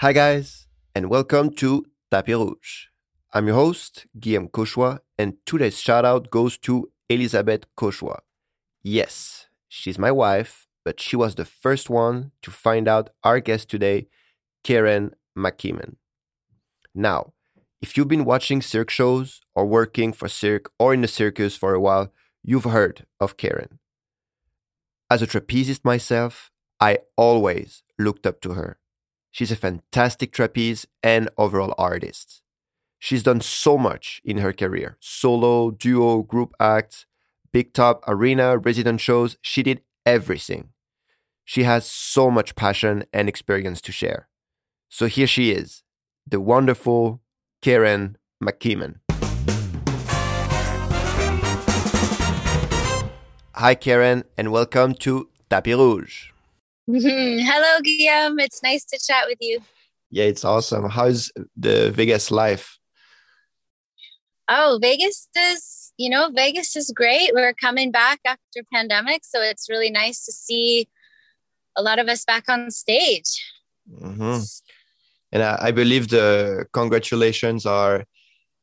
Hi, guys, and welcome to Tapis Rouge. I'm your host, Guillaume Cauchois, and today's shout out goes to Elisabeth Cauchois. Yes, she's my wife, but she was the first one to find out our guest today, Kerren McKeeman. Now, if you've been watching cirque shows or working for cirque or in the circus for a while, you've heard of Kerren. As a trapezist myself, I always looked up to her. She's a fantastic trapeze and overall artist. She's done so much in her career solo, duo, group acts, big top, arena, resident shows. She did everything. She has so much passion and experience to share. So here she is, the wonderful Kerren McKeeman. Hi, Kerren, and welcome to Tapis Rouge. Hello, Guillaume. It's nice to chat with you. Yeah, it's awesome. How's the Vegas life? Oh, Vegas is, you know, Vegas is great. We're coming back after pandemic, so it's really nice to see a lot of us back on stage. Mm-hmm. And I, I believe the congratulations are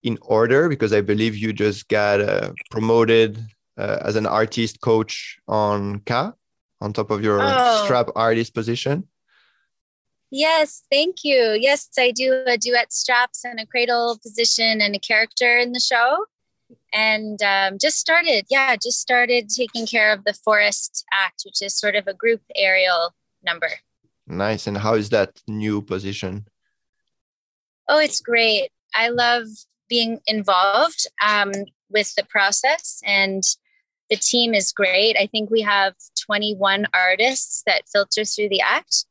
in order because I believe you just got uh, promoted uh, as an artist coach on Ka on top of your oh. strap artist position. Yes, thank you. Yes, I do a duet straps and a cradle position and a character in the show. And um, just started, yeah, just started taking care of the forest act, which is sort of a group aerial number. Nice. And how is that new position? Oh, it's great. I love being involved um, with the process and the team is great. I think we have 21 artists that filter through the act.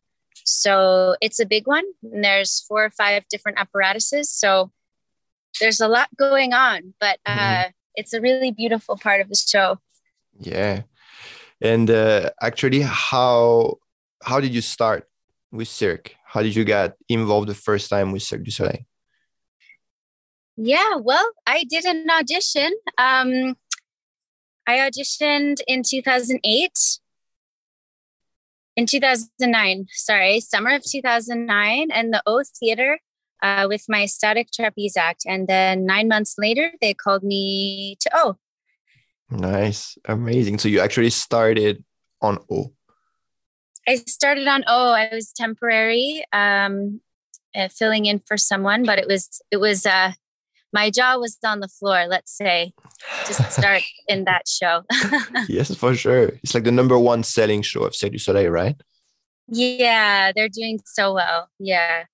So it's a big one. And there's four or five different apparatuses. So there's a lot going on, but uh, mm-hmm. it's a really beautiful part of the show. Yeah. And uh, actually, how how did you start with Cirque? How did you get involved the first time with Cirque du Soleil? Yeah, well, I did an audition. Um, I auditioned in 2008. In 2009, sorry, summer of 2009, and the O Theater uh, with my static trapeze act. And then nine months later, they called me to O. Nice. Amazing. So you actually started on O. I started on O. I was temporary, um, uh, filling in for someone, but it was, it was, uh, my jaw was on the floor, let's say, to start in that show. yes, for sure. It's like the number one selling show of Cirque du Soleil, right? Yeah, they're doing so well. Yeah.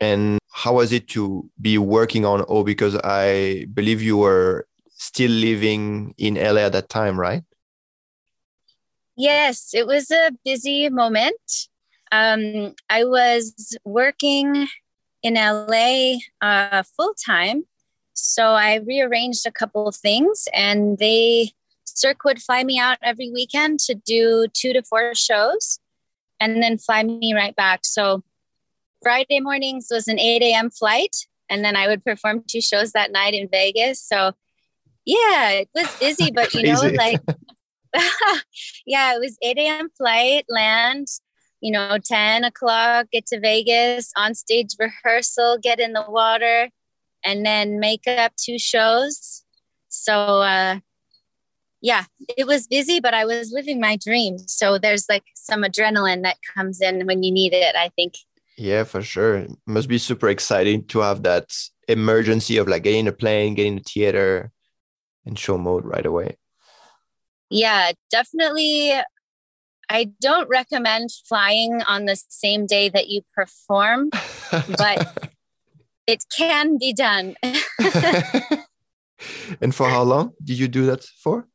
And how was it to be working on O? Because I believe you were still living in LA at that time, right? Yes, it was a busy moment. Um, I was working in LA uh, full time. So I rearranged a couple of things and they Cirque would fly me out every weekend to do two to four shows and then fly me right back. So Friday mornings was an 8 a.m. flight and then I would perform two shows that night in Vegas. So yeah, it was busy, but you know, like yeah, it was 8 a.m. flight, land, you know, 10 o'clock, get to Vegas, on stage rehearsal, get in the water, and then make up two shows. So, uh, yeah, it was busy, but I was living my dream. So there's like some adrenaline that comes in when you need it, I think. Yeah, for sure. It must be super exciting to have that emergency of like getting a plane, getting the theater, and show mode right away. Yeah, definitely I don't recommend flying on the same day that you perform, but it can be done. and for how long did you do that for?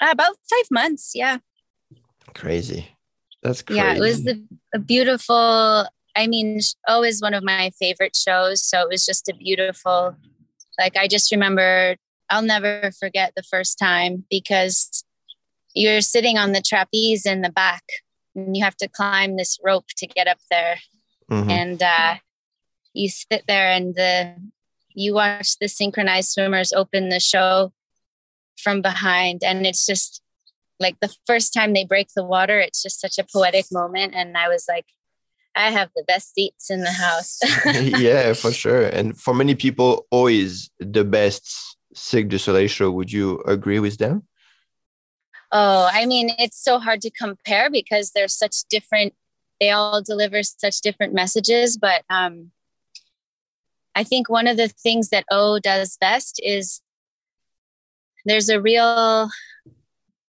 about five months. Yeah. Crazy. That's crazy. Yeah, it was the, a beautiful. I mean, always one of my favorite shows. So it was just a beautiful, like, I just remember, I'll never forget the first time because you're sitting on the trapeze in the back and you have to climb this rope to get up there mm-hmm. and uh, you sit there and the you watch the synchronized swimmers open the show from behind and it's just like the first time they break the water it's just such a poetic moment and i was like I have the best seats in the house. yeah, for sure. And for many people, always the best Cirque du Soleil show. Would you agree with them? Oh, I mean, it's so hard to compare because they're such different. They all deliver such different messages, but um, I think one of the things that O does best is there's a real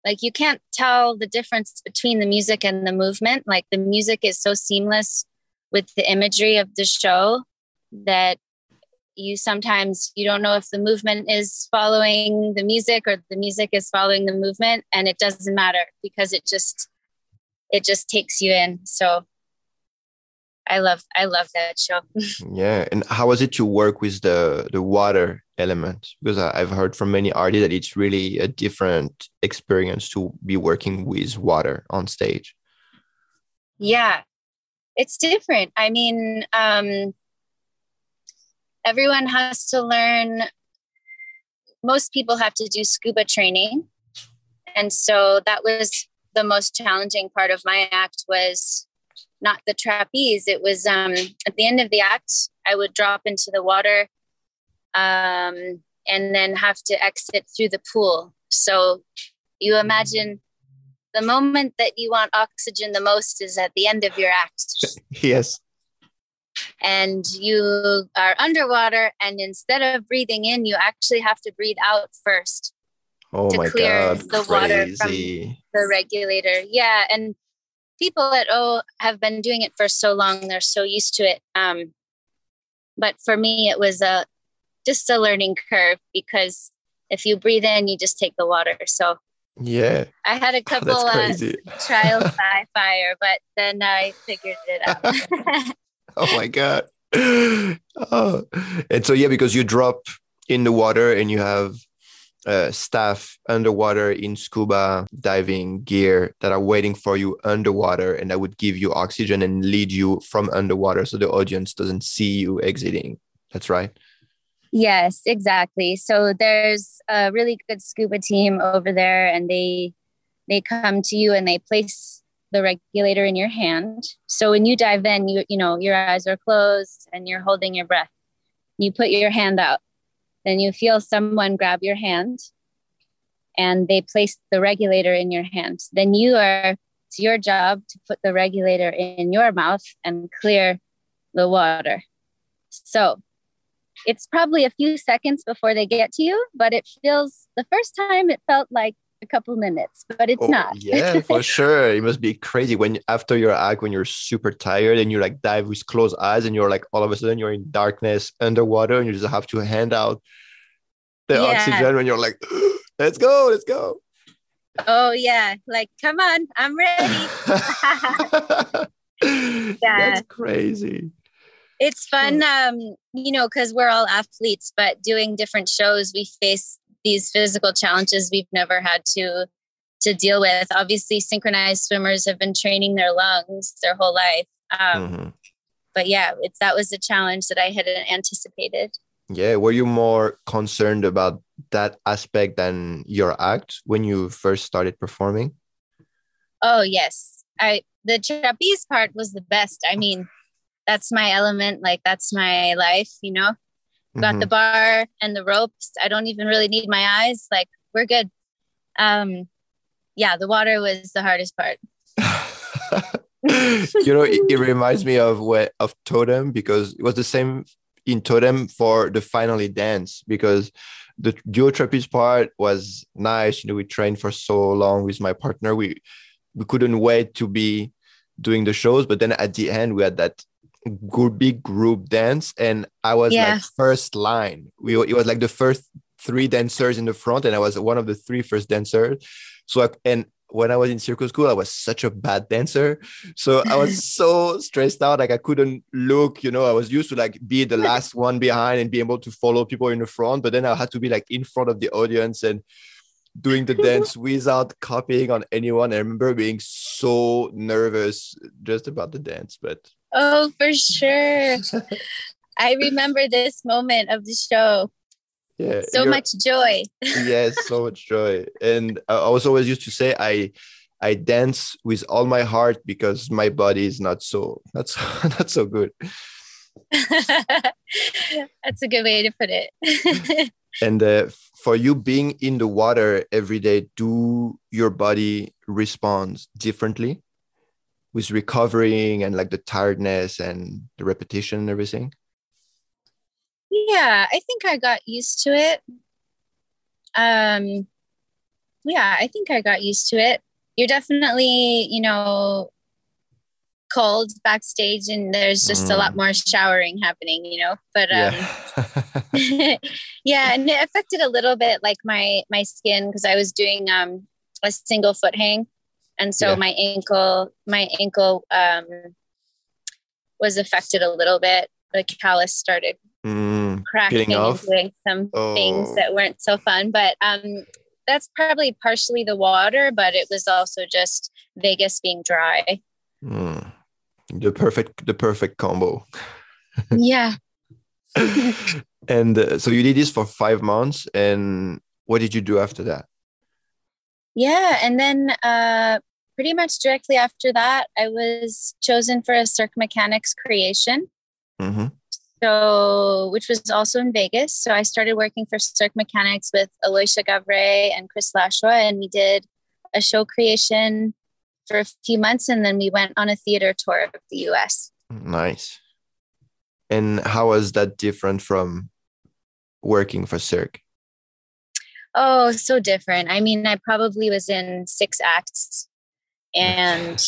like you can't tell the difference between the music and the movement like the music is so seamless with the imagery of the show that you sometimes you don't know if the movement is following the music or the music is following the movement and it doesn't matter because it just it just takes you in. So i love i love that show. Yeah and how was it to work with the the water element? Because i've heard from many artists that it's really a different experience to be working with water on stage. Yeah it's different. I mean um everyone has to learn most people have to do scuba training. And so that was the most challenging part of my act was not the trapeze. It was um, at the end of the act i would drop into the water um, and then have to exit through the pool. So you imagine the moment that you want oxygen the most is at the end of your act. Yes and you are underwater and instead of breathing in you actually have to breathe out first oh to clear God, the water from the regulator. Yeah and people at o have been doing it for so long they're so used to it um, but for me it was a just a learning curve because if you breathe in you just take the water. So yeah. I had a couple uh, trials by fire but then i figured it out oh my god. Oh. and so yeah because you drop in the water and you have uh, staff underwater in scuba diving gear that are waiting for you underwater and that would give you oxygen and lead you from underwater so the audience doesn't see you exiting. That's right. Yes exactly. So there's a really good scuba team over there and they they come to you and they place the regulator in your hand. So when you dive in, you you know your eyes are closed and you're holding your breath. You put your hand out, then you feel someone grab your hand, and they place the regulator in your hand. Then you are it's your job to put the regulator in your mouth and clear the water. So it's probably a few seconds before they get to you, but it feels the first time it felt like a couple minutes, but it's oh, not. yeah, for sure. It must be crazy when after your act, when you're super tired and you like dive with closed eyes and you're like all of a sudden you're in darkness underwater and you just have to hand out the yeah. oxygen when you're like, let's go, let's go. Oh yeah, like come on, I'm ready. yeah, that's crazy. It's fun, um, you know, because we're all athletes, but doing different shows, we face these physical challenges we've never had to to deal with. Obviously, synchronized swimmers have been training their lungs their whole life. Um, mm-hmm. But yeah, it's that was a challenge that I hadn't anticipated. Yeah, were you more concerned about that aspect than your act when you first started performing? Oh yes, I the trapeze part was the best. I mean, that's my element. Like that's my life. You know, got mm-hmm. the bar and the ropes. I don't even really need my eyes. Like we're good. Um, yeah, the water was the hardest part. you know, it, it, reminds me of what of Totem because it was the same in Totem for the finally dance because the duo trapeze part was nice. You know, we trained for so long with my partner. We we couldn't wait to be doing the shows, but then at the end we had that big group dance and i was yeah. like first line we it was like the first three dancers in the front and i was one of the three first dancers so I, and when i was in circus school i was such a bad dancer so i was so stressed out like i couldn't look you know i was used to like be the last one behind and be able to follow people in the front but then i had to be like in front of the audience and doing the dance without copying on anyone. I remember being so nervous just about the dance, but Oh, for sure. I remember this moment of the show. Yeah. So much joy. yes, so much joy. And I was always used to say I I dance with all my heart because my body is not so not so not so good. That's a good way to put it. and uh, for you being in the water every day, do your body respond differently with recovering and like the tiredness and the repetition and everything? Yeah, I think I got used to it. Um, yeah, I think I got used to it. You're definitely, you know, cold backstage and there's just mm. a lot mm. more showering happening, you know. But um yeah, yeah and it affected a little bit like my my skin because I was doing um a single foot hang. And so yeah. my ankle, my ankle um was affected a little bit. The callus started mm, cracking and doing some oh. things that weren't so fun. But um that's probably partially the water, but it was also just Vegas being dry. Mm the perfect the perfect combo yeah and uh, so you did this for five months and what did you do after that yeah and then uh, pretty much directly after that i was chosen for a cirque mechanics creation mm-hmm. so which was also in vegas so i started working for cirque mechanics with aloysia gavre and chris lashua and we did a show creation for a few months and then we went on a theater tour of the US. Nice. And how was that different from working for Cirque? Oh, so different. I mean, I probably was in six acts. And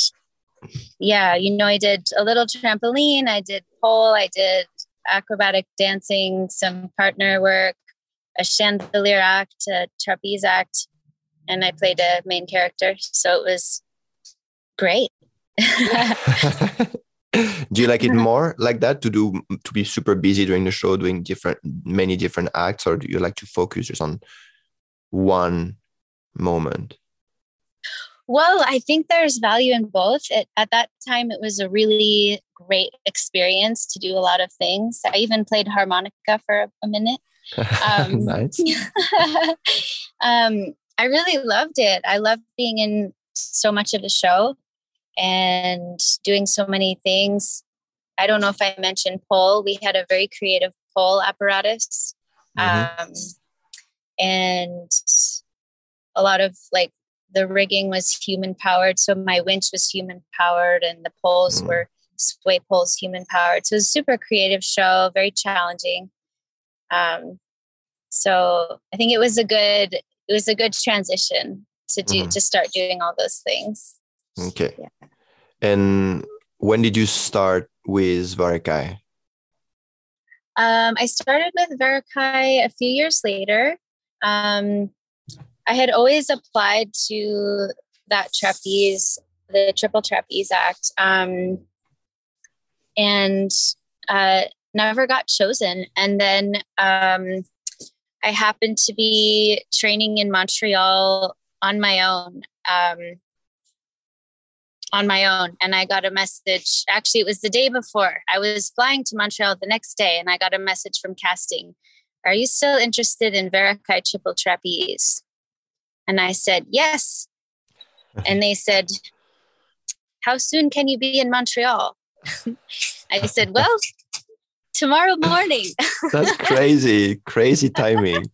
yeah, you know, I did a little trampoline, I did pole, I did acrobatic dancing, some partner work, a chandelier act, a trapeze act, and I played a main character. So it was great. do you like it more like that to do to be super busy during the show doing different many different acts or do you like to focus just on one moment well i think there's value in both it, at that time it was a really great experience to do a lot of things i even played harmonica for a minute um, nice um, i really loved it i loved being in so much of the show and doing so many things. I don't know if I mentioned pole. We had a very creative pole apparatus. Mm-hmm. Um, and a lot of like the rigging was human powered. So my winch was human powered and the poles mm. were sway poles human powered. So it was a super creative show, very challenging. Um, so I think it was a good it was a good transition to do mm. to start doing all those things. Okay. Yeah. And when did you start with Varekai? Um, I started with Varekai a few years later. Um, I had always applied to that trapeze, the Triple Trapeze Act, um, and uh, never got chosen. And then um, I happened to be training in Montreal on my own. Um, on my own and I got a message. Actually, it was the day before. I was flying to Montreal the next day and I got a message from casting. Are you still interested in Varekai Triple Trapeze? And I said, Yes. and they said, How soon can you be in Montreal? I said, Well, tomorrow morning. That's crazy, crazy timing.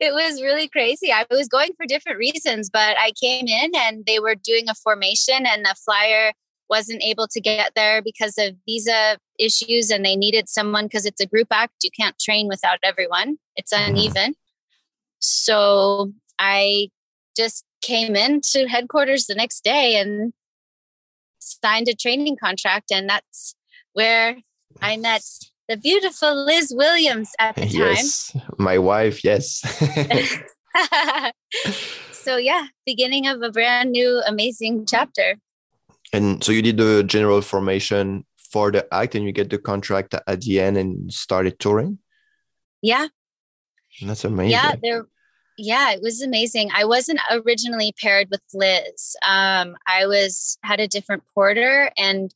it was really crazy. I was going for different reasons, but I came in and they were doing a formation and the flyer wasn't able to get there because of visa issues and they needed someone because it's a group act. You can't train without everyone. It's mm-hmm. uneven. So I just came into headquarters the next day and signed a training contract and that's where I met the beautiful Liz Williams at the time. Yes, my wife, yes. so, yeah, beginning of a brand new, amazing chapter. And so you did the general formation for the act and you get the contract at the end and started touring? Yeah. That's amazing. Yeah, there yeah, it was amazing. I wasn't originally paired with Liz. Um, I was had a different porter and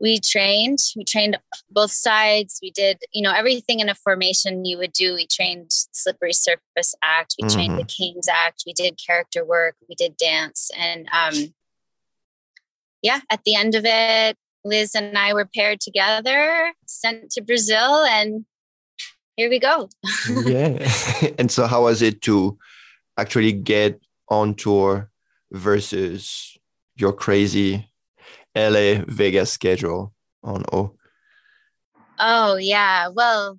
we trained we trained both sides we did you know everything in a formation you would do we trained slippery surface act we mm-hmm. trained the mm-hmm. act we did character work we did dance and um yeah at the end of it liz and i were paired together sent to brazil and here we go yeah and so how was it to actually get on tour versus your crazy LA Vegas schedule on O? Oh yeah. Well,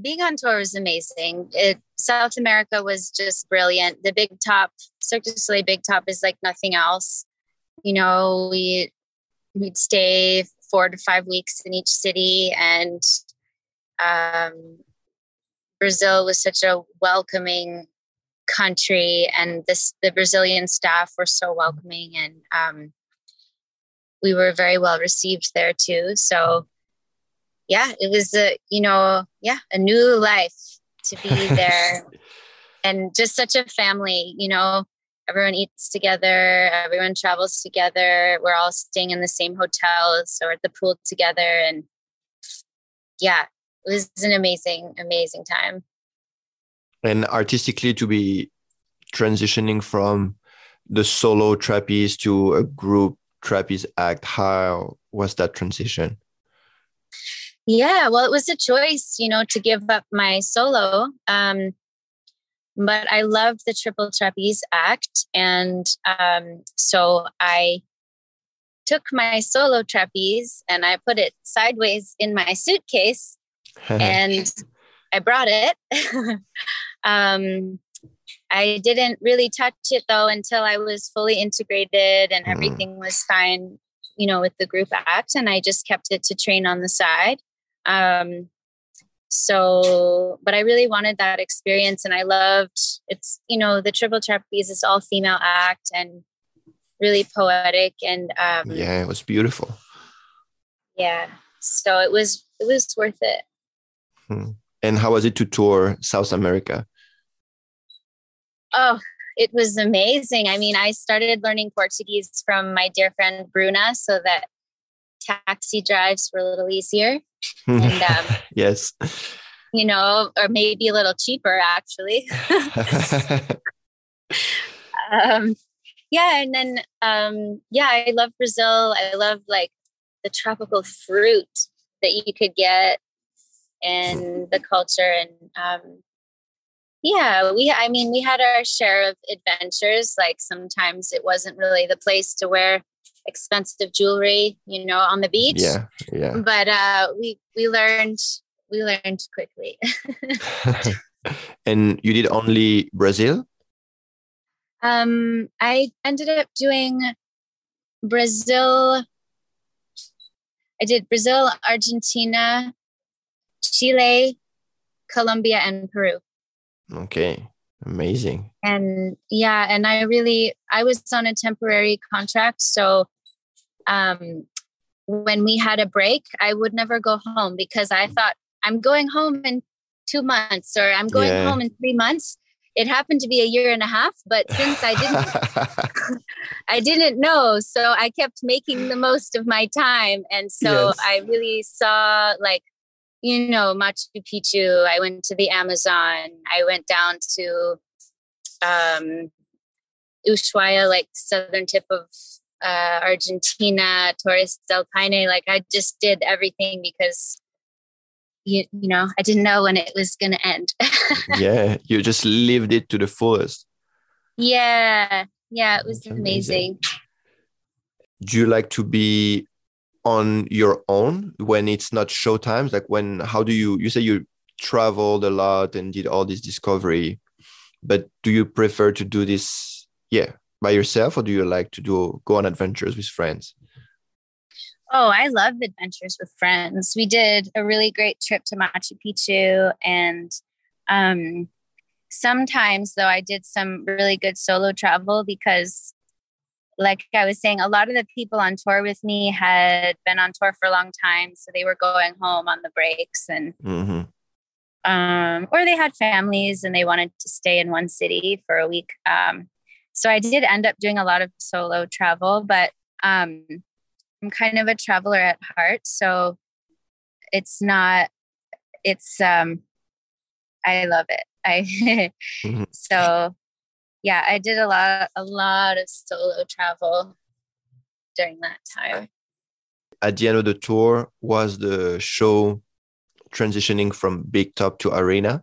being on tour was amazing. It, South America was just brilliant. The Big Top, Cirque du Soleil Big Top is like nothing else. You know, we we'd stay four to five weeks in each city, and um, Brazil was such a welcoming country, and this the Brazilian staff were so welcoming, and um, we were very well received there too. So yeah, it was a, you know, yeah, a new life to be there and just such a family, you know, everyone eats together, everyone travels together. We're all staying in the same hotels or at the pool together. And yeah, it was an amazing, amazing time. And artistically, to be transitioning from the solo trapeze to a group trapeze act how was that transition yeah well it was a choice you know to give up my solo um but i loved the triple trapeze act and um so i took my solo trapeze and i put it sideways in my suitcase and i brought it um I didn't really touch it though until I was fully integrated and mm. everything was fine, you know, with the group act. And I just kept it to train on the side. Um, so, but I really wanted that experience and I loved it's, you know, the triple trapeze is all female act and really poetic. And um, yeah, it was beautiful. Yeah. So it was, it was worth it. Hmm. And how was it to tour South America? Oh, it was amazing. I mean, I started learning Portuguese from my dear friend Bruna so that taxi drives were a little easier. And um, yes, you know, or maybe a little cheaper actually. um, yeah, and then um, yeah, I love Brazil. I love like the tropical fruit that you could get and the culture and um, yeah we i mean we had our share of adventures like sometimes it wasn't really the place to wear expensive jewelry you know on the beach yeah yeah but uh we we learned we learned quickly and you did only brazil um i ended up doing brazil i did brazil argentina chile colombia and peru Okay. Amazing. And yeah, and I really I was on a temporary contract, so um when we had a break, I would never go home because I thought I'm going home in 2 months or I'm going yeah. home in 3 months. It happened to be a year and a half, but since I didn't I didn't know, so I kept making the most of my time and so yes. I really saw like you know, Machu Picchu. I went to the Amazon. I went down to um, Ushuaia, like southern tip of uh, Argentina, Torres del Paine. Like I just did everything because you, you know I didn't know when it was going to end. yeah, you just lived it to the fullest. Yeah, yeah, it was amazing. amazing. Do you like to be on your own when it's not show times like when how do you you say you traveled a lot and did all this discovery but do you prefer to do this yeah by yourself or do you like to do go on adventures with friends oh i love adventures with friends we did a really great trip to machu picchu and um sometimes though i did some really good solo travel because like I was saying, a lot of the people on tour with me had been on tour for a long time, so they were going home on the breaks, and mm-hmm. um, or they had families and they wanted to stay in one city for a week. Um, so I did end up doing a lot of solo travel, but um, I'm kind of a traveler at heart, so it's not. It's um, I love it. I mm-hmm. so yeah, I did a lot a lot of solo travel during that time. At the end of the tour, was the show transitioning from big top to arena?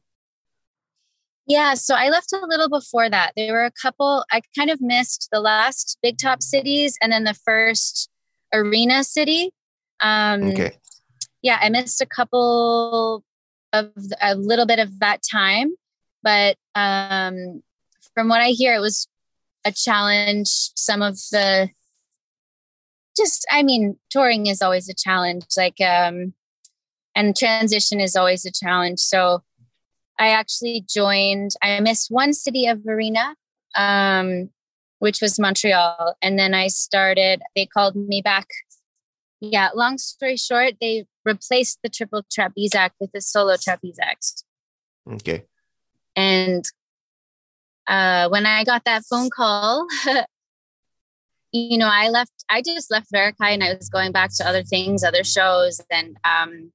Yeah, so I left a little before that. There were a couple, I kind of missed the last big top cities and then the first arena city. Um, okay. Yeah, I missed a couple of a little bit of that time, but um, from what I hear, it was a challenge. Some of the just, I mean, touring is always a challenge. Like, um, and transition is always a challenge. So I actually joined, I missed one city of arena, um, which was Montreal. And then I started, they called me back. Yeah, long story short, they replaced the triple trapeze act with a solo trapeze act. Okay. And uh, when I got that phone call, you know, I left, I just left Varekai and I was going back to other things, other shows. And um,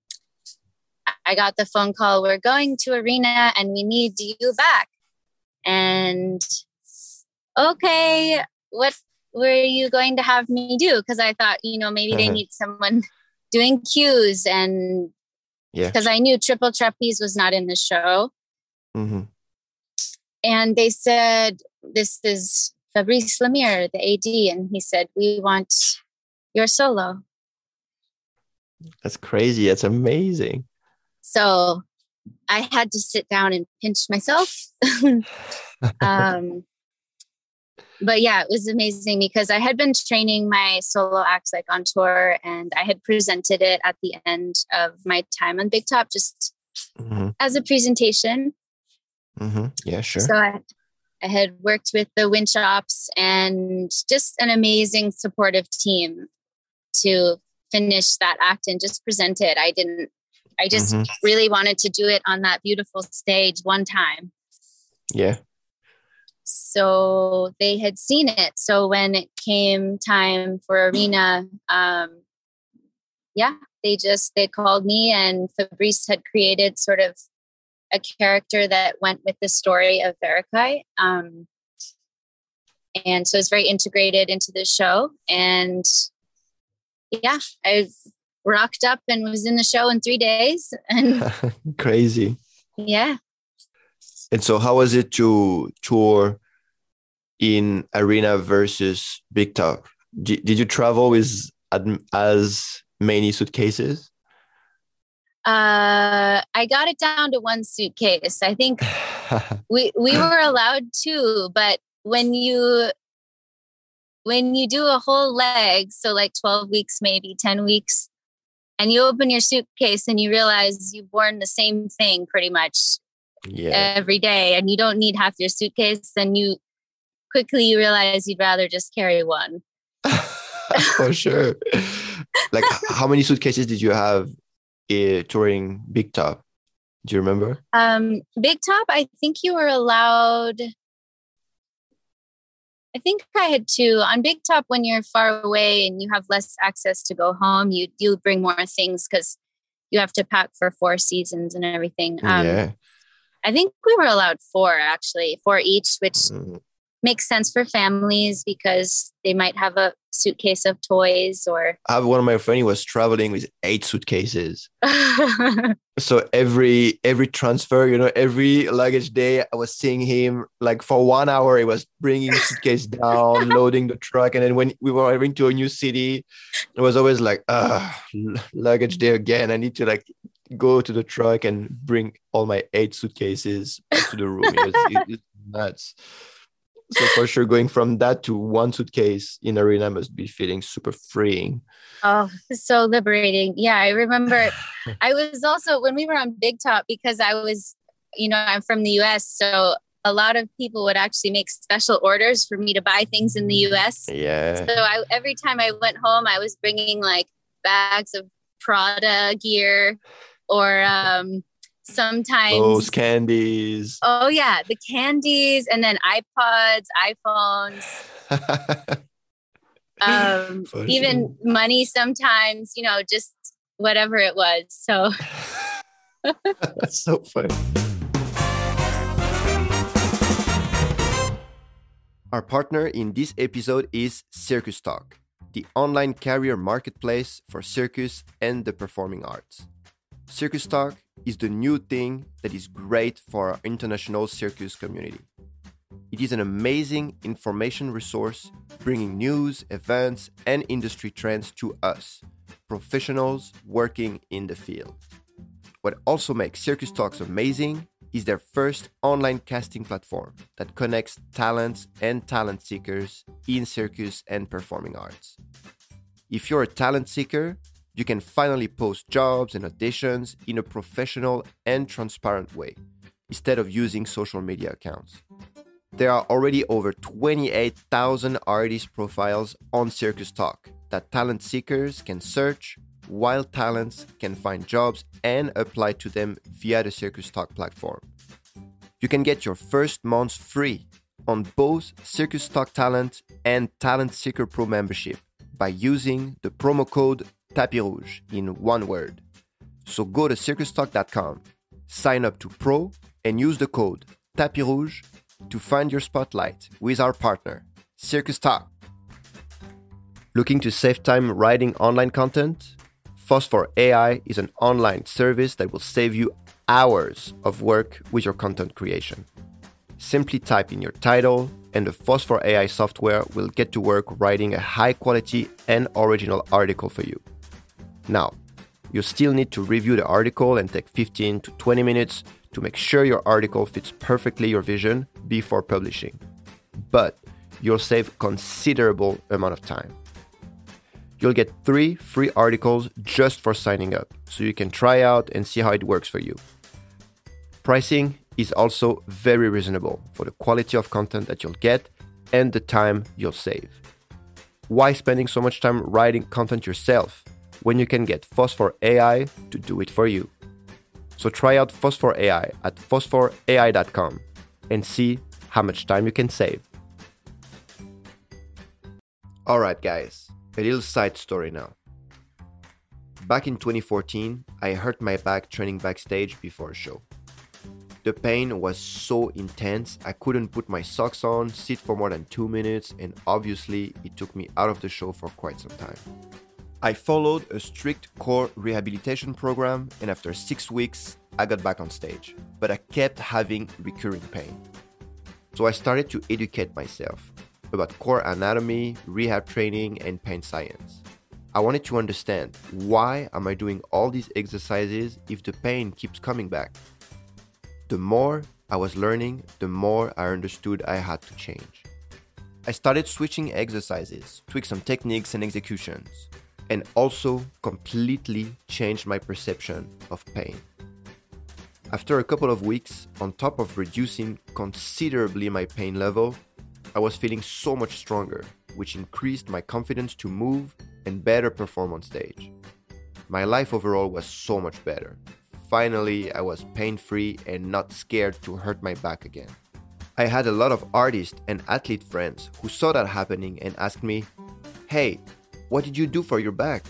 I got the phone call, we're going to Arena and we need you back. And okay, what were you going to have me do? Because I thought, you know, maybe they need someone doing cues and yeah, because I knew triple trapeze was not in the show. Mm-hmm. And they said, This is Fabrice Lemire, the AD. And he said, We want your solo. That's crazy. That's amazing. So I had to sit down and pinch myself. um, but yeah, it was amazing because I had been training my solo acts like on tour and I had presented it at the end of my time on Big Top just mm-hmm. as a presentation. Mm-hmm. Yeah, sure. So I, I had worked with the Winchops and just an amazing supportive team to finish that act and just present it. I didn't I just mm-hmm. really wanted to do it on that beautiful stage one time. Yeah. So they had seen it. So when it came time for Arena, um, yeah, they just they called me and Fabrice had created sort of a character that went with the story of Varekai. Um, and so it's very integrated into the show. And yeah, I rocked up and was in the show in three days. And crazy. Yeah. And so, how was it to tour in arena versus big top? Did you travel with as many suitcases? Uh, I got it down to one suitcase. I think we we were allowed two, but when you when you do a whole leg, so like 12 weeks, maybe 10 weeks, and you open your suitcase and you realize you've worn the same thing pretty much yeah. every day and you don't need half your suitcase then you quickly you realize you'd rather just carry one. For sure. Like how many suitcases did you have uh, touring big top? Do you remember? Um big top i think you were allowed I think I had two on Big Top. When you're far away and you have less access to go home, you you bring more things because you have to pack for four seasons and everything. Um, yeah. I think we were allowed four actually, four each, which mm makes sense for families because they might have a suitcase of toys or I have one of my friends who was traveling with eight suitcases. so every every transfer, you know, every luggage day I was seeing him like for one hour he was bringing suitcase down, loading the truck and then when we were arriving to a new city, it was always like uh luggage day again. I need to like go to the truck and bring all my eight suitcases to the room. It was, it, it's nuts so for sure going from that to one suitcase in arena must be feeling super freeing. Oh so liberating. Yeah i remember i was also when we were on big top because i was you know i'm from the us so a lot of people would actually make special orders for me to buy things in the us yeah. So I, every time i went home i was bringing like bags of prada gear or um sometimes those candies. Oh yeah, the candies and then iPods, iPhones. um, even money sometimes, you know, just whatever it was. So that's so funny. Our partner in this episode is Circus Talk, the online career marketplace for circus and the performing arts. Circus Talk is the new thing that is great for our international circus community. It is an amazing information resource bringing news, events, and industry trends to us, professionals working in the field. What also makes Circus Talks amazing is their first online casting platform that connects talents and talent seekers in circus and performing arts. If you're a talent seeker, you can finally post jobs and auditions in a professional and transparent way instead of using social media accounts. There are already over 28,000 artist profiles on Circus Talk that talent seekers can search, while talents can find jobs and apply to them via the Circus Talk platform. You can get your first month free on both Circus Talk Talent and Talent Seeker Pro membership by using the promo code Tapis Rouge in one word. So go to circustalk.com, sign up to Pro, and use the code Tapis Rouge to find your spotlight with our partner, Circus Talk. Looking to save time writing online content? Phosphor AI is an online service that will save you hours of work with your content creation. Simply type in your title, and the Phosphor AI software will get to work writing a high quality and original article for you. Now, you still need to review the article and take 15 to 20 minutes to make sure your article fits perfectly your vision before publishing. But you'll save considerable amount of time. You'll get 3 free articles just for signing up, so you can try out and see how it works for you. Pricing is also very reasonable for the quality of content that you'll get and the time you'll save. Why spending so much time writing content yourself when you can get Phosphor AI to do it for you? So try out Phosphor AI at phosphorai.com and see how much time you can save. Alright, guys, a little side story now. Back in 2014, I hurt my back training backstage before a show. The pain was so intense, I couldn't put my socks on, sit for more than two minutes, and obviously, it took me out of the show for quite some time. I followed a strict core rehabilitation program, and after six weeks, I got back on stage. But I kept having recurring pain. So I started to educate myself about core anatomy, rehab training, and pain science. I wanted to understand why am I doing all these exercises if the pain keeps coming back? The more I was learning, the more I understood I had to change. I started switching exercises, tweak some techniques and executions, and also completely changed my perception of pain. After a couple of weeks, on top of reducing considerably my pain level, I was feeling so much stronger, which increased my confidence to move and better perform on stage. My life overall was so much better. Finally, I was pain free and not scared to hurt my back again. I had a lot of artists and athlete friends who saw that happening and asked me, Hey, what did you do for your back?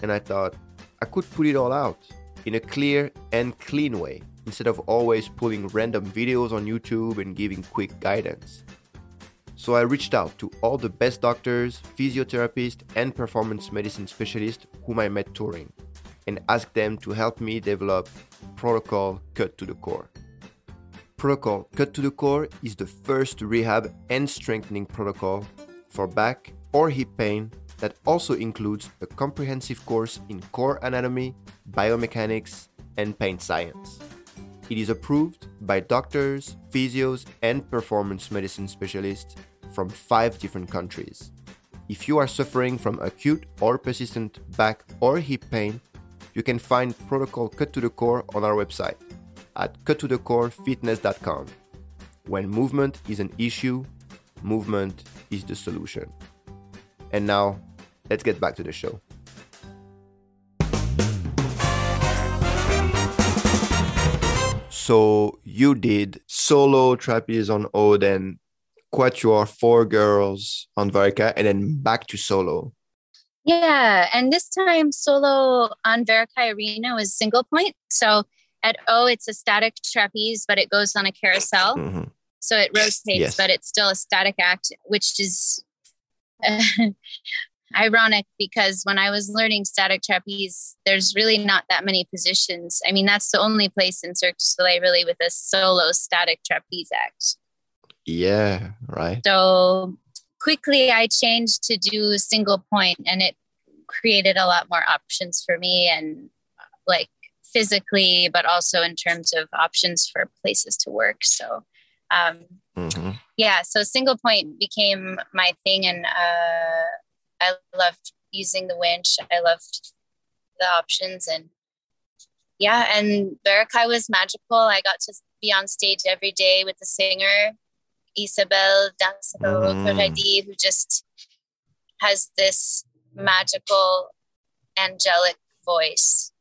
And I thought, I could put it all out in a clear and clean way instead of always pulling random videos on YouTube and giving quick guidance. So I reached out to all the best doctors, physiotherapists, and performance medicine specialists whom I met touring and asked them to help me develop Protocol Cut to the Core. Protocol Cut to the Core is the first rehab and strengthening protocol for back or hip pain that also includes a comprehensive course in core anatomy, biomechanics, and pain science. It is approved by doctors, physios, and performance medicine specialists from five different countries. If you are suffering from acute or persistent back or hip pain, you can find Protocol Cut to the Core on our website at cuttothecorefitness.com. When movement is an issue, movement is the solution. And now, let's get back to the show. So, you did solo trapeze on Ode and quatuor four girls on Varekai and then back to solo. Yeah, and this time solo on Varekai Arena was single point. So at O, it's a static trapeze, but it goes on a carousel. Mm-hmm. So it rotates, yes. but it's still a static act, which is ironic because when I was learning static trapeze, there's really not that many positions. I mean, that's the only place in Cirque du Soleil really with a solo static trapeze act. Yeah, right. So quickly I changed to do single point and it created a lot more options for me and like physically, but also in terms of options for places to work. So, um, mm-hmm. Yeah, so single point became my thing, and uh, I loved using the winch. I loved the options, and yeah, and Varekai was magical. I got to be on stage every day with the singer isabel Dansero mm. who just has this magical, angelic voice.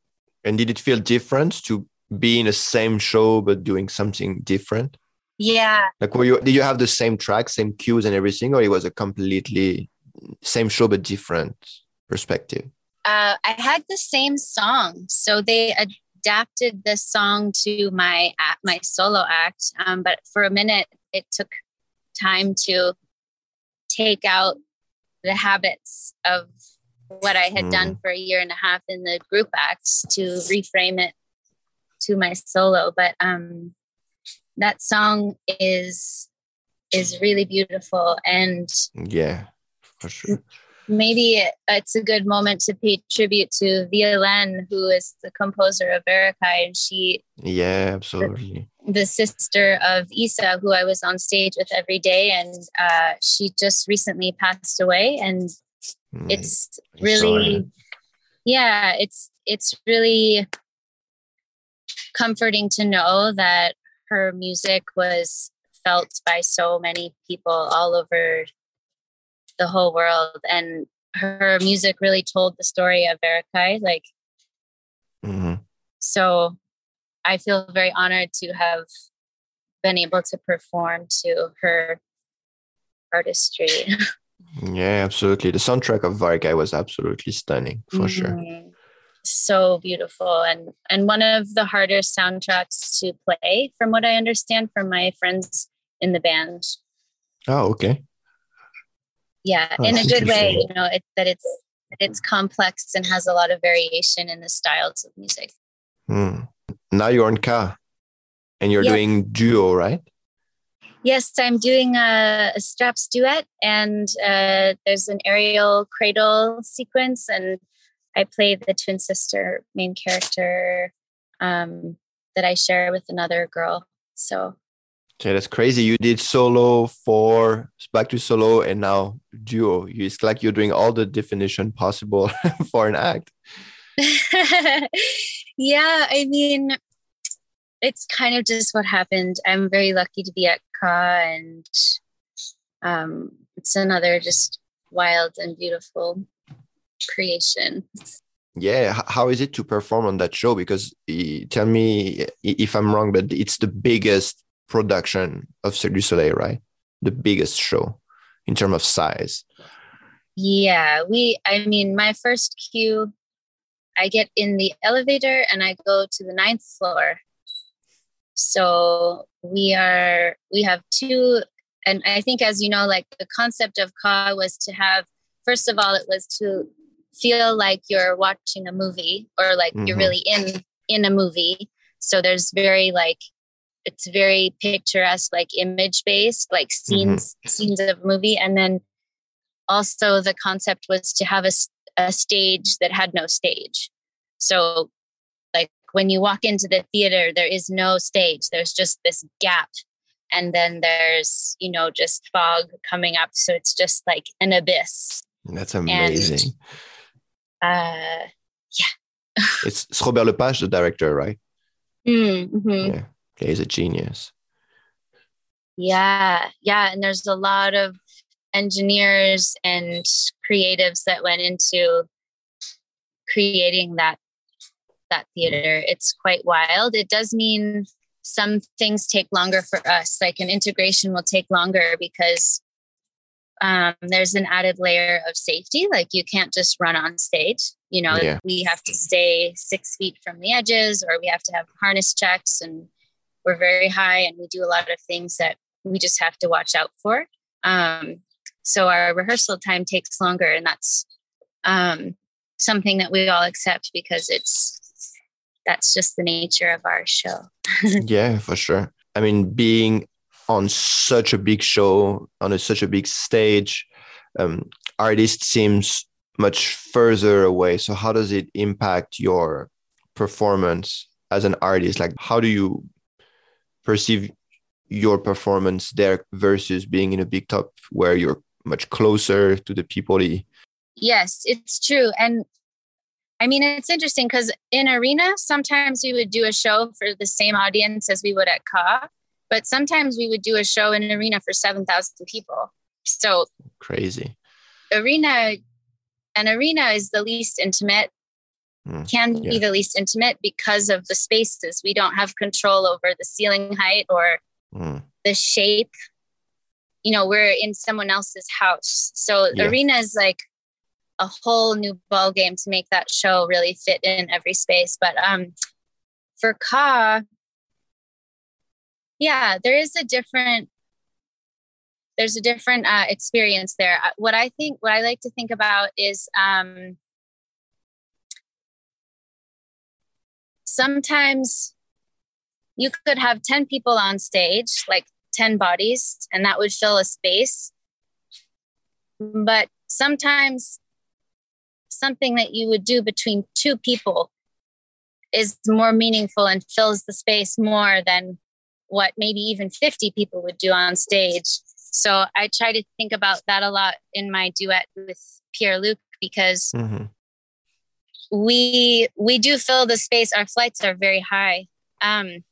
And did it feel different to be in the same show but doing something different? Yeah. Like, were you did you have the same track, same cues, and everything, or it was a completely same show but different perspective? Uh, I had the same song, so they adapted the song to my my solo act. Um, but for a minute, it took time to take out the habits of what I had mm. done for a year and a half in the group acts to reframe it to my solo. But um, that song is is really beautiful and yeah, for sure. maybe it's a good moment to pay tribute to Violaine, who is the composer of Varekai, and she yeah, absolutely. the, the, sister of Isa, who I was on stage with every day, and uh, she just recently passed away, and mm, it's really yeah, it's it's really comforting to know that her music was felt by so many people all over the whole world. And her music really told the story of Varekai. Like, mm-hmm. so I feel very honored to have been able to perform to her artistry. yeah, absolutely. The soundtrack of Varekai was absolutely stunning for mm-hmm. sure. So beautiful and and one of the hardest soundtracks to play, from what I understand from my friends in the band. Oh, okay yeah oh, in a good way you know it, that it's it's complex and has a lot of variation in the styles of music mm. now you're on Ka and you're yes. doing duo right yes i'm doing a, a straps duet and uh, there's an aerial cradle sequence and i play the twin sister main character um, that i share with another girl so Okay, that's crazy. You did solo for back to solo and now duo. It's like you're doing all the definition possible for an act. yeah, I mean, it's kind of just what happened. I'm very lucky to be at Ka, and um, it's another just wild and beautiful creation. Yeah, how is it to perform on that show? Because tell me if I'm wrong, but it's the biggest production of Cirque du Soleil, right? The biggest show in terms of size. Yeah, we, I mean, my first cue, I get in the elevator and I go to the ninth floor. So we are, we have two, and I think, as you know, like the concept of Ka was to have, first of all, it was to feel like you're watching a movie or like mm-hmm. you're really in in a movie so there's very like it's very picturesque, like image based, like scenes mm-hmm. scenes of movie. And then also the concept was to have a, a stage that had no stage. So like when you walk into the theater, there is no stage. There's just this gap. And then there's, you know, just fog coming up. So it's just like an abyss. That's amazing. And, uh yeah. it's Robert Lepage, the director, right? Mm-hmm. Yeah. He's a genius. Yeah, yeah, and there's a lot of engineers and creatives that went into creating that that theater. It's quite wild. It does mean some things take longer for us. Like an integration will take longer because um, there's an added layer of safety. Like you can't just run on stage. You know, yeah. we have to stay six feet from the edges, or we have to have harness checks, and we're very high, and we do a lot of things that we just have to watch out for. Um, so our rehearsal time takes longer, and that's um, something that we all accept because it's that's just the nature of our show. yeah, for sure. I mean, being on such a big show, on a, such a big stage, um, artist seems much further away. So, how does it impact your performance as an artist? Like, how do you perceive your performance there versus being in a big top where you're much closer to the people? Yes, it's true. And I mean, it's interesting because in arena, sometimes we would do a show for the same audience as we would at Ka, but sometimes we would do a show in an arena for 7,000 people. So crazy. Arena, an arena is the least intimate, mm, can yeah. be the least intimate because of the spaces. We don't have control over the ceiling height or mm. the shape. You know, we're in someone else's house. So yeah. arena is like a whole new ball game to make that show really fit in every space. But um, for Ka, yeah, there is a different there's a different uh, experience there. Uh, what I think, what I like to think about is um, sometimes you could have 10 people on stage, like 10 bodies, and that would fill a space. But sometimes something that you would do between two people is more meaningful and fills the space more than what maybe even 50 people would do on stage. So I try to think about that a lot in my duet with Pierre Luc because mm-hmm. we we do fill the space. Our flights are very high, um,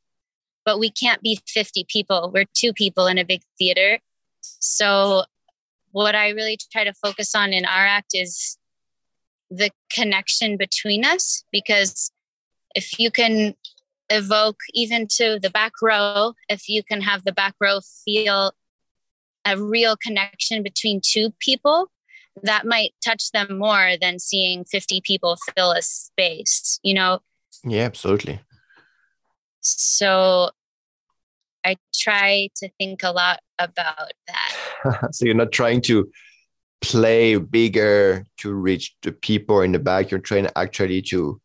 but we can't be 50 people. We're two people in a big theater. So what I really try to focus on in our act is the connection between us because if you can evoke even to the back row if you can have the back row feel a real connection between two people that might touch them more than seeing 50 people fill a space you know? Yeah absolutely. So i try to think a lot about that. So you're not trying to play bigger to reach the people in the back. You're trying actually to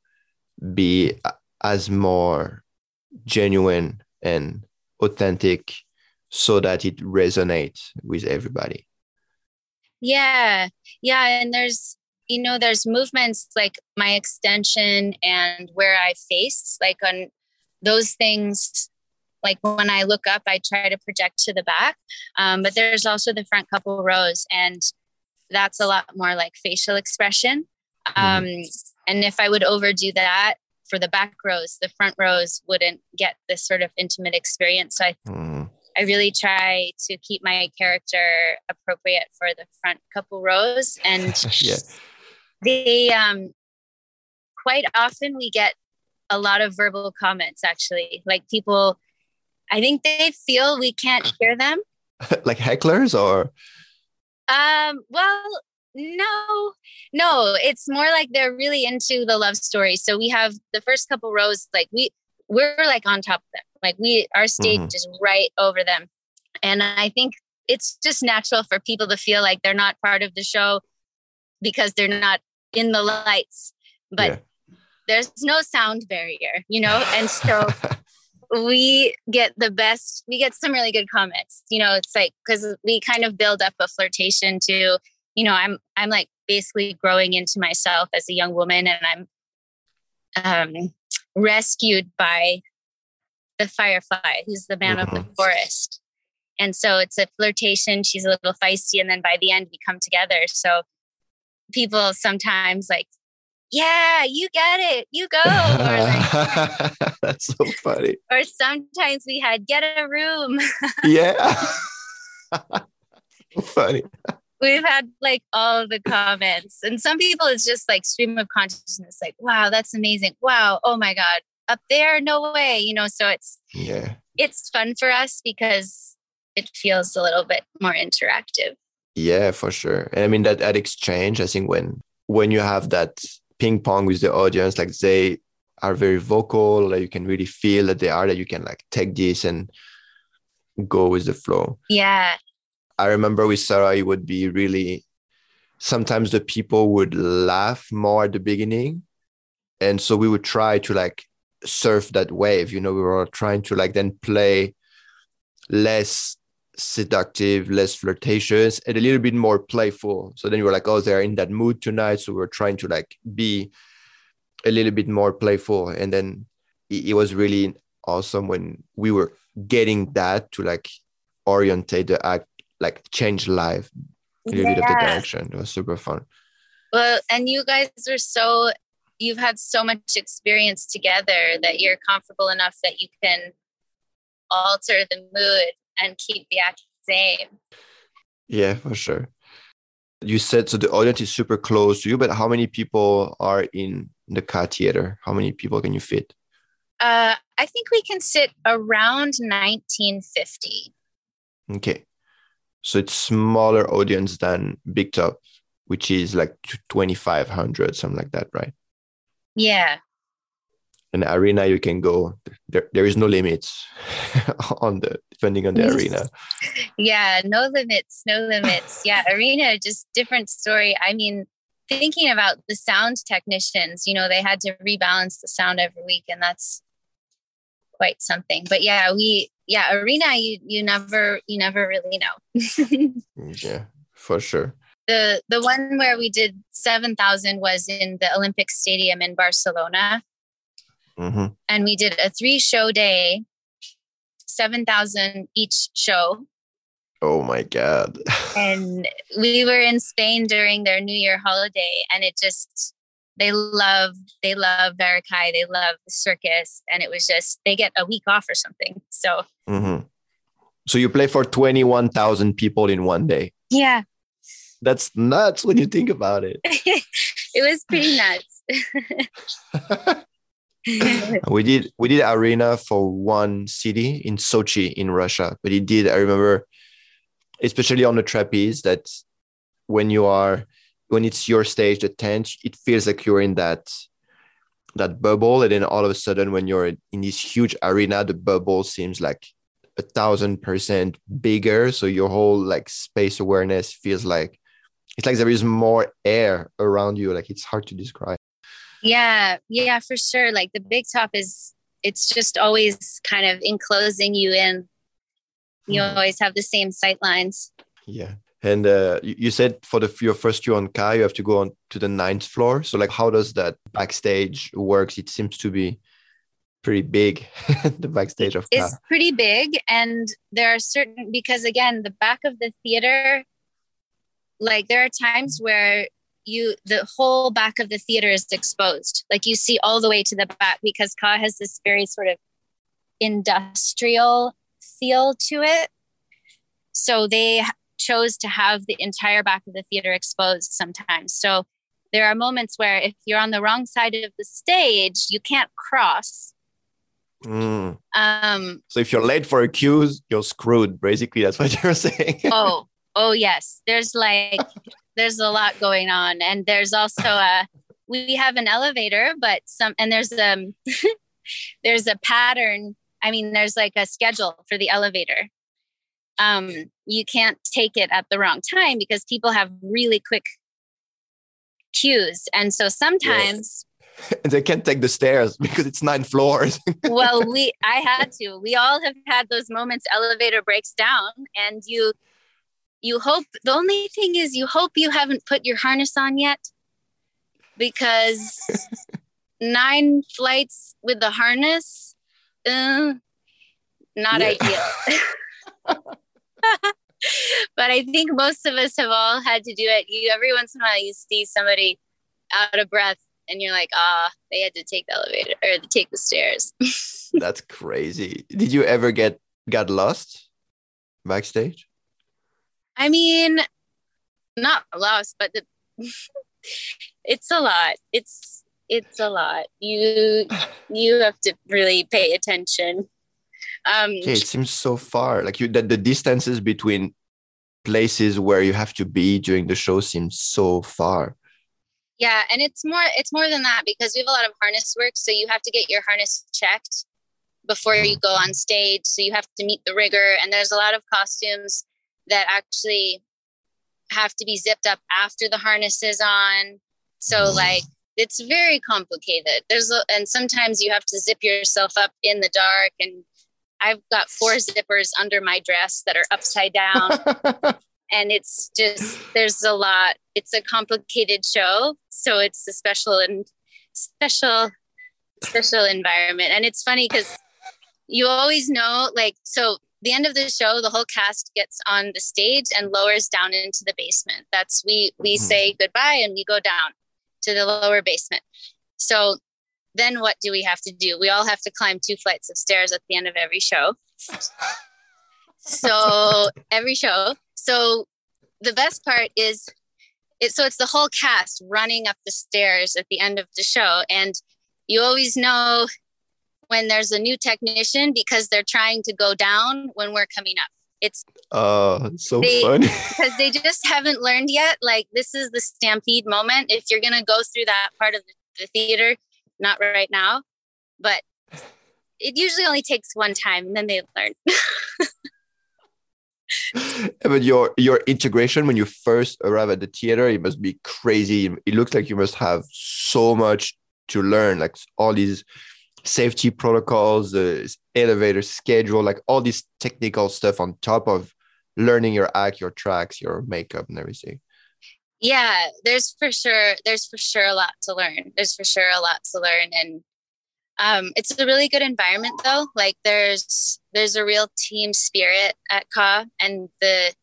be uh, as more genuine and authentic so that it resonates with everybody. Yeah. Yeah. And there's, you know, there's movements like my extension and where I face, like on those things. Like when I look up, I try to project to the back. Um, but there's also the front couple rows. And that's a lot more like facial expression. Mm-hmm. Um, and if I would overdo that for the back rows, the front rows wouldn't get this sort of intimate experience. So I, mm. I really try to keep my character appropriate for the front couple rows. And yeah. they, um, quite often we get a lot of verbal comments actually, like people, I think they feel we can't hear them. like hecklers or? Um, well, no, no, it's more like they're really into the love story. So we have the first couple rows, like we we're like on top of them. Like we our stage mm-hmm. is right over them. And I think it's just natural for people to feel like they're not part of the show because they're not in the lights. But yeah. there's no sound barrier, you know? And so we get the best we get some really good comments you know it's like because we kind of build up a flirtation to you know i'm i'm like basically growing into myself as a young woman and i'm um rescued by the firefly who's the man mm-hmm. of the mm-hmm. forest and so it's a flirtation she's a little feisty and then by the end we come together so people sometimes like yeah, you get it, you go. Like, That's so funny. Or sometimes we had get a room. yeah. funny. We've had like all the comments, and some people it's just like stream of consciousness, like, wow, that's amazing. Wow, oh my God, up there no way you know so it's Yeah. it's fun for us because it feels a little bit more interactive Yeah, for sure. And I mean that that exchange, I think when when you have that ping pong with the audience, like they are very vocal, like you can really feel that they are that you can like take this and go with the flow. yeah I remember with Sarah, it would be really sometimes the people would laugh more at the beginning. And so we would try to like surf that wave. You know, we were trying to like then play less seductive, less flirtatious, and a little bit more playful. So then you were like, oh, they're in that mood tonight. So we are trying to like be a little bit more playful. And then it, it was really awesome when we were getting that to like orientate the act, like change live a little bit of the direction. It was super fun. well and you guys are so you've had so much experience together that you're comfortable enough that you can alter the mood and keep the act the same Yeah, for sure. You said so the audience is super close to you, but how many people are in the Ka theater? How many people can you fit? uh i think we can sit around 1950 Okay. So it's smaller audience than Big Top, which is like 2,500, something like that, right? yeah An arena you can go, there, there is no limits on the, depending on the arena. Yeah, no limits, no limits. Yeah, arena, just different story. I mean, thinking about the sound technicians, you know, they had to rebalance the sound every week, and that's quite something. But yeah, we, yeah, arena, you you never you never really know. Yeah, for sure. the the one where we did seven thousand was in the Olympic Stadium in Barcelona, hmm and we did a three show day, seven thousand each show. Oh my God. and we were in Spain during their New Year holiday, and it just they love they love Varekai, they love the circus, and it was just they get a week off or something. So hmm So you play for 21,000 people in one day. yeah, That's nuts when you think about it. it was pretty nuts. we did we did arena for one city in Sochi in Russia, but it did. I remember, especially on the trapeze, that when you are when it's your stage, the tent, it feels like you're in that that bubble, and then all of a sudden, when you're in this huge arena, the bubble seems like a thousand percent bigger. So your whole like space awareness feels like it's like there is more air around you. Like it's hard to describe. yeah, yeah, for sure. Like the big top is it's just always kind of enclosing you in. You Mhm. always have the same sight lines. Yeah. And uh, you said for the your first year on Ka, you have to go on to the ninth floor. So like, how does that backstage works? It seems to be pretty big, the backstage of Ka. is pretty big and there are certain because again the back of the theater like there are times where you the whole back of the theater is exposed like you see all the way to the back because ka has this very sort of industrial feel to it so they chose to have the entire back of the theater exposed sometimes so there are moments where if you're on the wrong side of the stage you can't cross Mm. um So if you're late for a cue, you're screwed. Basically, that's what you're saying. oh oh yes there's like there's a lot going on and there's also a we have an elevator but some and there's um there's a pattern i mean there's like a schedule for the elevator um you can't take it at the wrong time because people have really quick cues and so sometimes and they can't take the stairs because it's nine floors. well we i had to we all have had those moments elevator breaks down and you you hope the only thing is you hope you haven't put your harness on yet because nine flights with the harness uh, not Yeah. ideal but i think most of us have all had to do it you every once in a while you see somebody out of breath and you're like ah they had to take the elevator or take the stairs that's crazy. Did you ever get got lost backstage? I mean, not lost, but the, it's a lot. It's it's a lot. You you have to really pay attention. Um, yeah, it seems so far. Like you, that the distances between places where you have to be during the show seems so far. Yeah, and it's more it's more than that because we have a lot of harness work, so you have to get your harness checked before you go on stage. So you have to meet the rigor, and there's a lot of costumes that actually have to be zipped up after the harness is on. So like it's very complicated. There's a, and sometimes you have to zip yourself up in the dark and I've got four zippers under my dress that are upside down. and it's just there's a lot. It's a complicated show, so it's a special and special special environment. And it's funny cuz you always know like so the end of the show the whole cast gets on the stage and lowers down into the basement. That's we we mm-hmm. say goodbye and we go down to the lower basement. So then what do we have to do? We all have to climb two flights of stairs at the end of every show. so every show. So the best part is it so it's the whole cast running up the stairs at the end of the show and you always know when there's a new technician because they're trying to go down when we're coming up it's uh so they, funny because they just haven't learned yet like this is the stampede moment if you're gonna go through that part of the theater not right now but it usually only takes one time and then they learn but your your integration when you first arrive at the theater it must be crazy it looks like you must have so much to learn like all these safety protocols, the elevator schedule, like all this technical stuff on top of learning your act, your tracks, your makeup, and everything. Yeah, there's for sure there's for sure a lot to learn. There's for sure a lot to learn, and um, it's a really good environment though. Like there's there's a real team spirit at Ka and the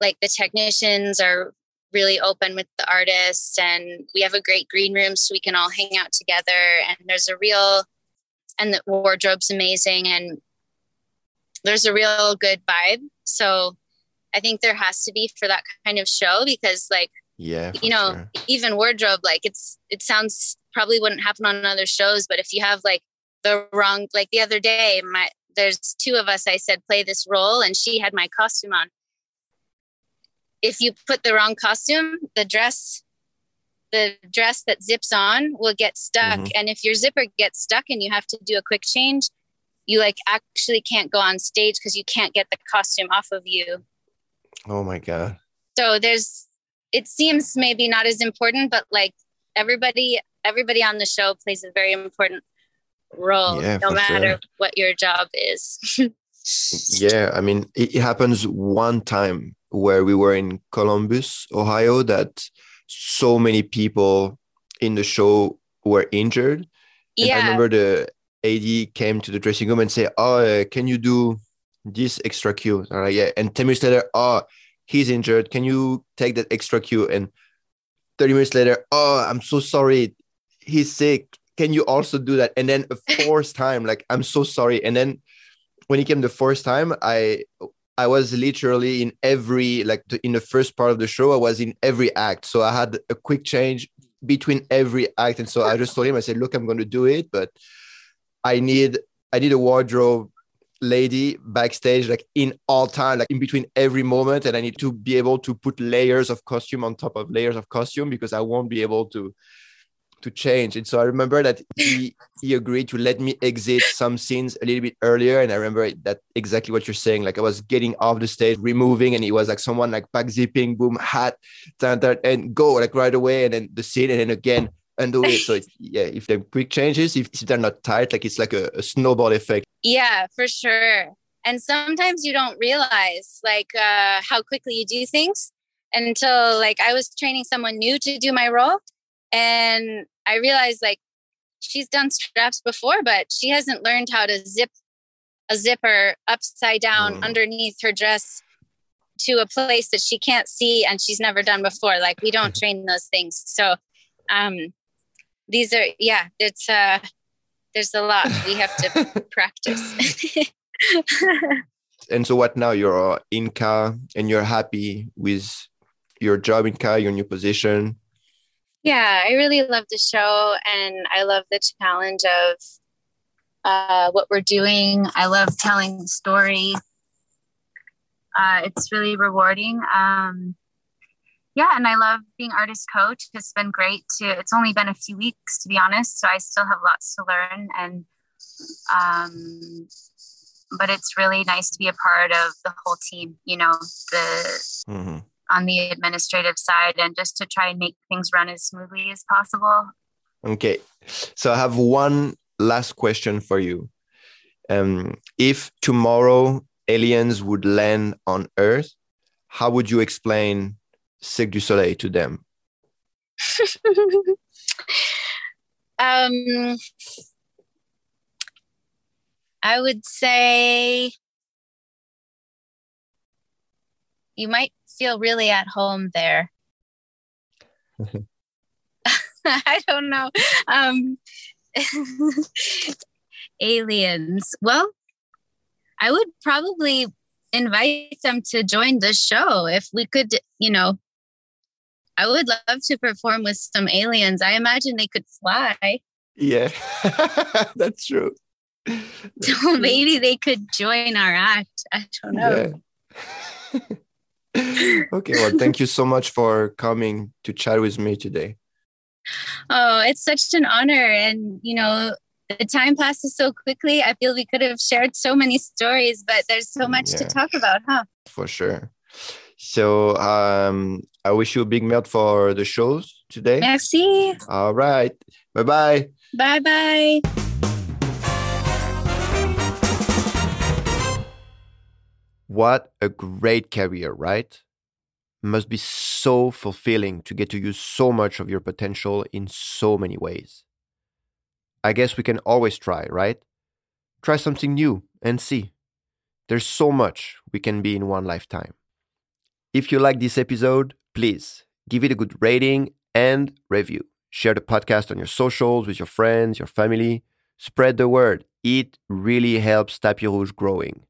like the technicians are really open with the artists and we have a great green room so we can all hang out together and there's a real and the wardrobe's amazing and there's a real good vibe so i think there has to be for that kind of show because like yeah you know sure. even wardrobe like it's it sounds probably wouldn't happen on other shows but if you have like the wrong like the other day my there's two of us i said play this role and she had my costume on if you put the wrong costume, the dress the dress that zips on will get stuck. Mm-hmm. And if your zipper gets stuck and you have to do a quick change, you like actually can't go on stage because you can't get the costume off of you. Oh my God. So there's it seems maybe not as important, but like everybody everybody on the show plays a very important role yeah, no matter sure. what your job is. yeah, I mean it, happens one time where we were in Columbus, Ohio, that so many people in the show were injured. Yeah. And I remember the AD came to the dressing room and said, "Oh, uh, can you do this extra cue?" And like, yeah. And ten minutes later, "Oh, he's injured. Can you take that extra cue?" And thirty minutes later, "Oh, I'm so sorry. He's sick. Can you also do that?" And then a fourth time, like, "I'm so sorry." And then when he came the first time, I I was literally in every like the, in the first part of the show. I was in every act, so I had a quick change between every act, and so I just told him, I said, "Look, I'm going to do it, but I need I need a wardrobe lady backstage, like in all time, like in between every moment, and I need to be able to put layers of costume on top of layers of costume because I won't be able to to change. And so I remember that he he agreed to let me exit some scenes a little bit earlier. And I remember that exactly what you're saying. Like I was getting off the stage, removing, and it was like someone like back zipping, boom, hat, and go like right away. And then the scene, and then again undo it. So it, yeah, if they're quick changes, if they're not tight, like it's like a, a snowball effect. Yeah, for sure. And sometimes you don't realize like uh, how quickly you do things until like I was training someone new to do my role and I realized like she's done straps before, but she hasn't learned how to zip a zipper upside down mm. underneath her dress to a place that she can't see and she's never done before. Like we don't train those things. So um these are yeah, it's uh there's a lot we have to practice. and so what now you're in Ka and you're happy with your job in Ka your new position Yeah, I really love the show and I love the challenge of uh, what we're doing. I love telling the story. Uh, it's really rewarding. Um, yeah, and I love being artist coach. It's been great to. It's only been a few weeks, to be honest, so I still have lots to learn. And um, but it's really nice to be a part of the whole team. You know, the mm-hmm. on the administrative side, and just to try and make things run as smoothly as possible. Okay, so I have one last question for you. Um, if tomorrow aliens would land on Earth, how would you explain Cirque du Soleil to them? um, I would say you might feel really at home there. I don't know. Um, aliens. Well, I would probably invite them to join the show if we could, you know. I would love to perform with some aliens. I imagine they could fly. Yeah, that's true. That's so true. maybe they could join our act. I don't know. Yeah. okay, well, thank you so much for coming to chat with me today. Oh, it's such an honor. And, you know, the time passes so quickly. I feel we could have shared so many stories, but there's so much yeah. to talk about, huh? For sure. So um, I wish you a big merde for the shows today. Merci. All right. Bye bye. Bye bye. What a great career, right? Must be so fulfilling to get to use so much of your potential in so many ways. I guess we can always try, right? Try something new and see. There's so much we can be in one lifetime. If you like this episode, please give it a good rating and review. Share the podcast on your socials with your friends, your family. Spread the word. It really helps Tapis Rouge growing.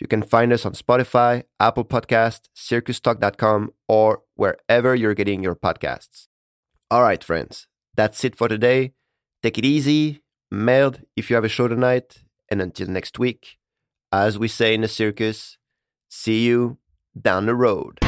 You can find us on Spotify, Apple Podcast, circustalk.com, or wherever you're getting your podcasts. All right, friends, that's it for today. Take it easy, Merde if you have a show tonight, and until next week, as we say in the circus, see you down the road.